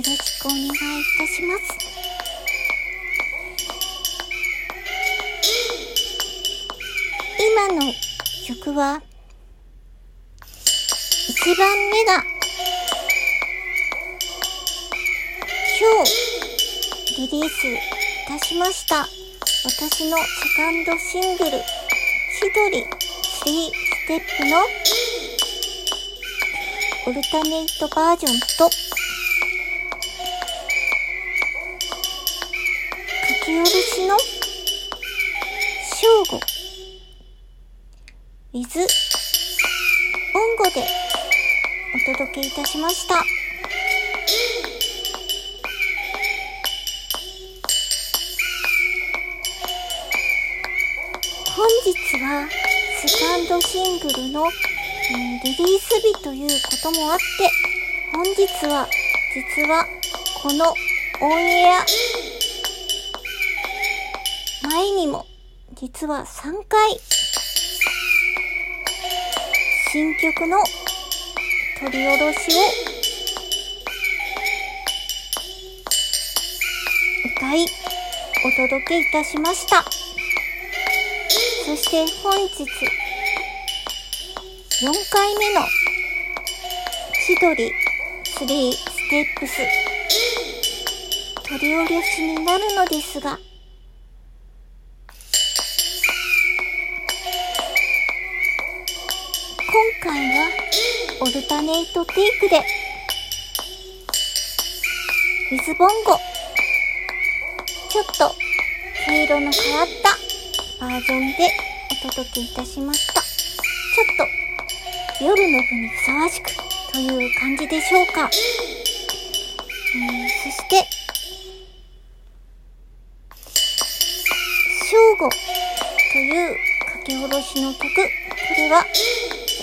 よろしくお願いいたします。今の曲は、1番目が、今日リリースいたしました。私のセカンドシングル、千鳥3ステップのオルタネイトバージョンと、き下ろしの正午、ウィズ、音語でお届けいたしました。本日はセカンドシングルのえー、リリース日ということもあって、本日は、実は、このオンエア、前にも、実は3回、新曲の取り下ろしを歌い、お届けいたしました。そして本日、4回目の千鳥3ステップス取り下ろしになるのですが今回はオルタネイトテイクで水ボンゴちょっと毛色の変わったバージョンでお届けいたしました。ちょっと夜の部にふさわしくという感じでしょうか。えー、そして、正午という書き下ろしの曲。これは、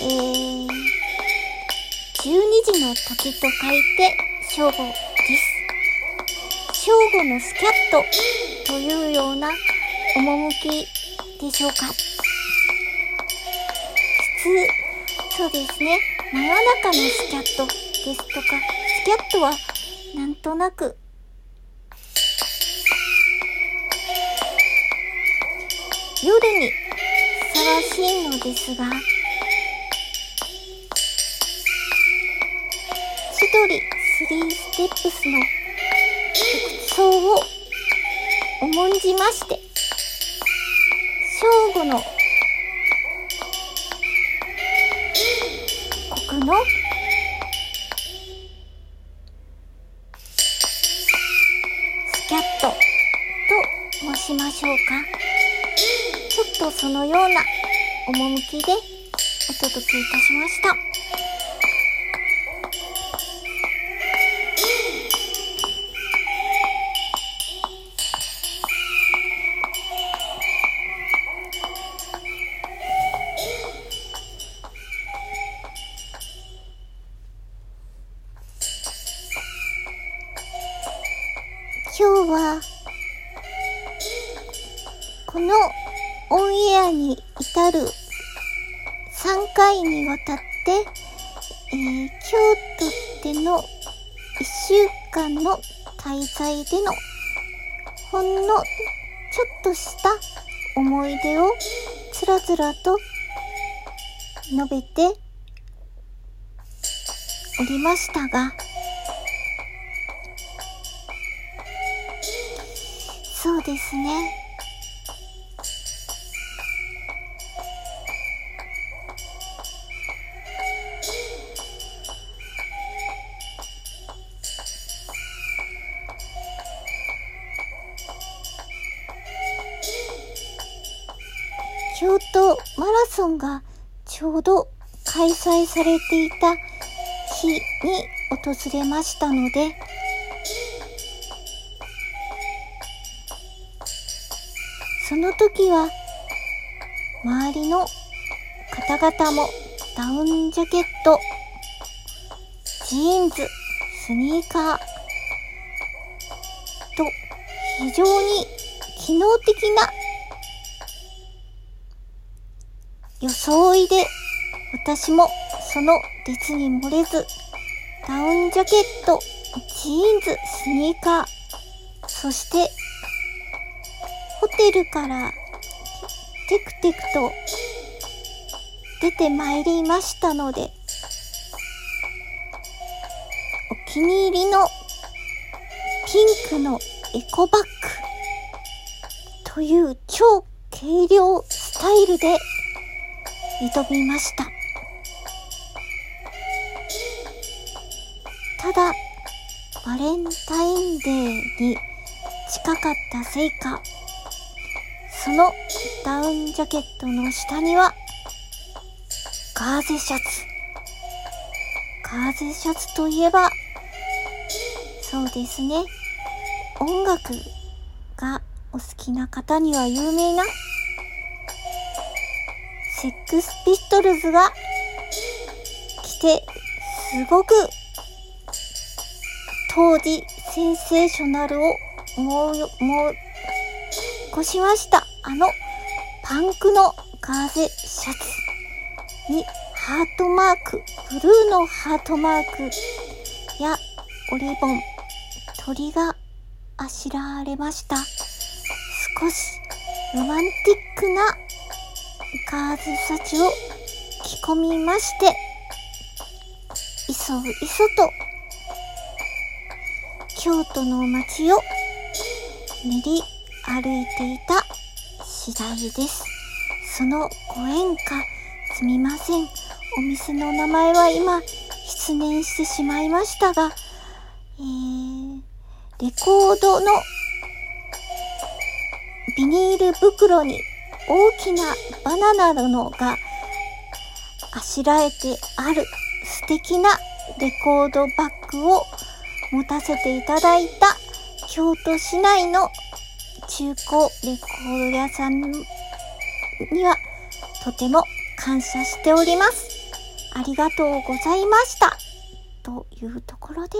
えー、12時の時と書いて正午です。正午のスキャットというような趣でしょうか。普通、そうですね。真夜中のスキャットですとか、スキャットはなんとなく、夜にふさわしいのですが、千鳥3ステップスの服装を重んじまして、正午ののスキャットと申しましょうか。ちょっとそのような趣でお届けいたしました。今日は、このオンエアに至る3回にわたって、えー、京都での1週間の滞在でのほんのちょっとした思い出をつらつらと述べておりましたが、そうですね。京都マラソンがちょうど開催されていた日に訪れましたので、その時は、周りの方々もダウンジャケット、ジーンズ、スニーカーと非常に機能的な装いで私もその列に漏れずダウンジャケット、ジーンズ、スニーカー、そして、テルからテクテクと出てまいりましたので、お気に入りのピンクのエコバッグという超軽量スタイルで挑みました。ただ、バレンタインデーに近かったせいか、そのダウンジャケットの下には、ガーゼシャツ。ガーゼシャツといえば、そうですね。音楽がお好きな方には有名な、セックスピストルズが来て、すごく当時センセーショナルを思う、思う、起こしました。あの、パンクのガーゼシャツにハートマーク、ブルーのハートマークやオリボン、鳥があしらわれました。少しロマンティックなガーゼシャツを着込みまして、いそいそと京都の街を練り歩いていた次第です。そのご縁か、すみません。お店の名前は今、失念してしまいましたが、えー、レコードのビニール袋に大きなバナナのがあしらえてある素敵なレコードバッグを持たせていただいた京都市内の中古レコード屋さんにはとても感謝しております。ありがとうございました。というところで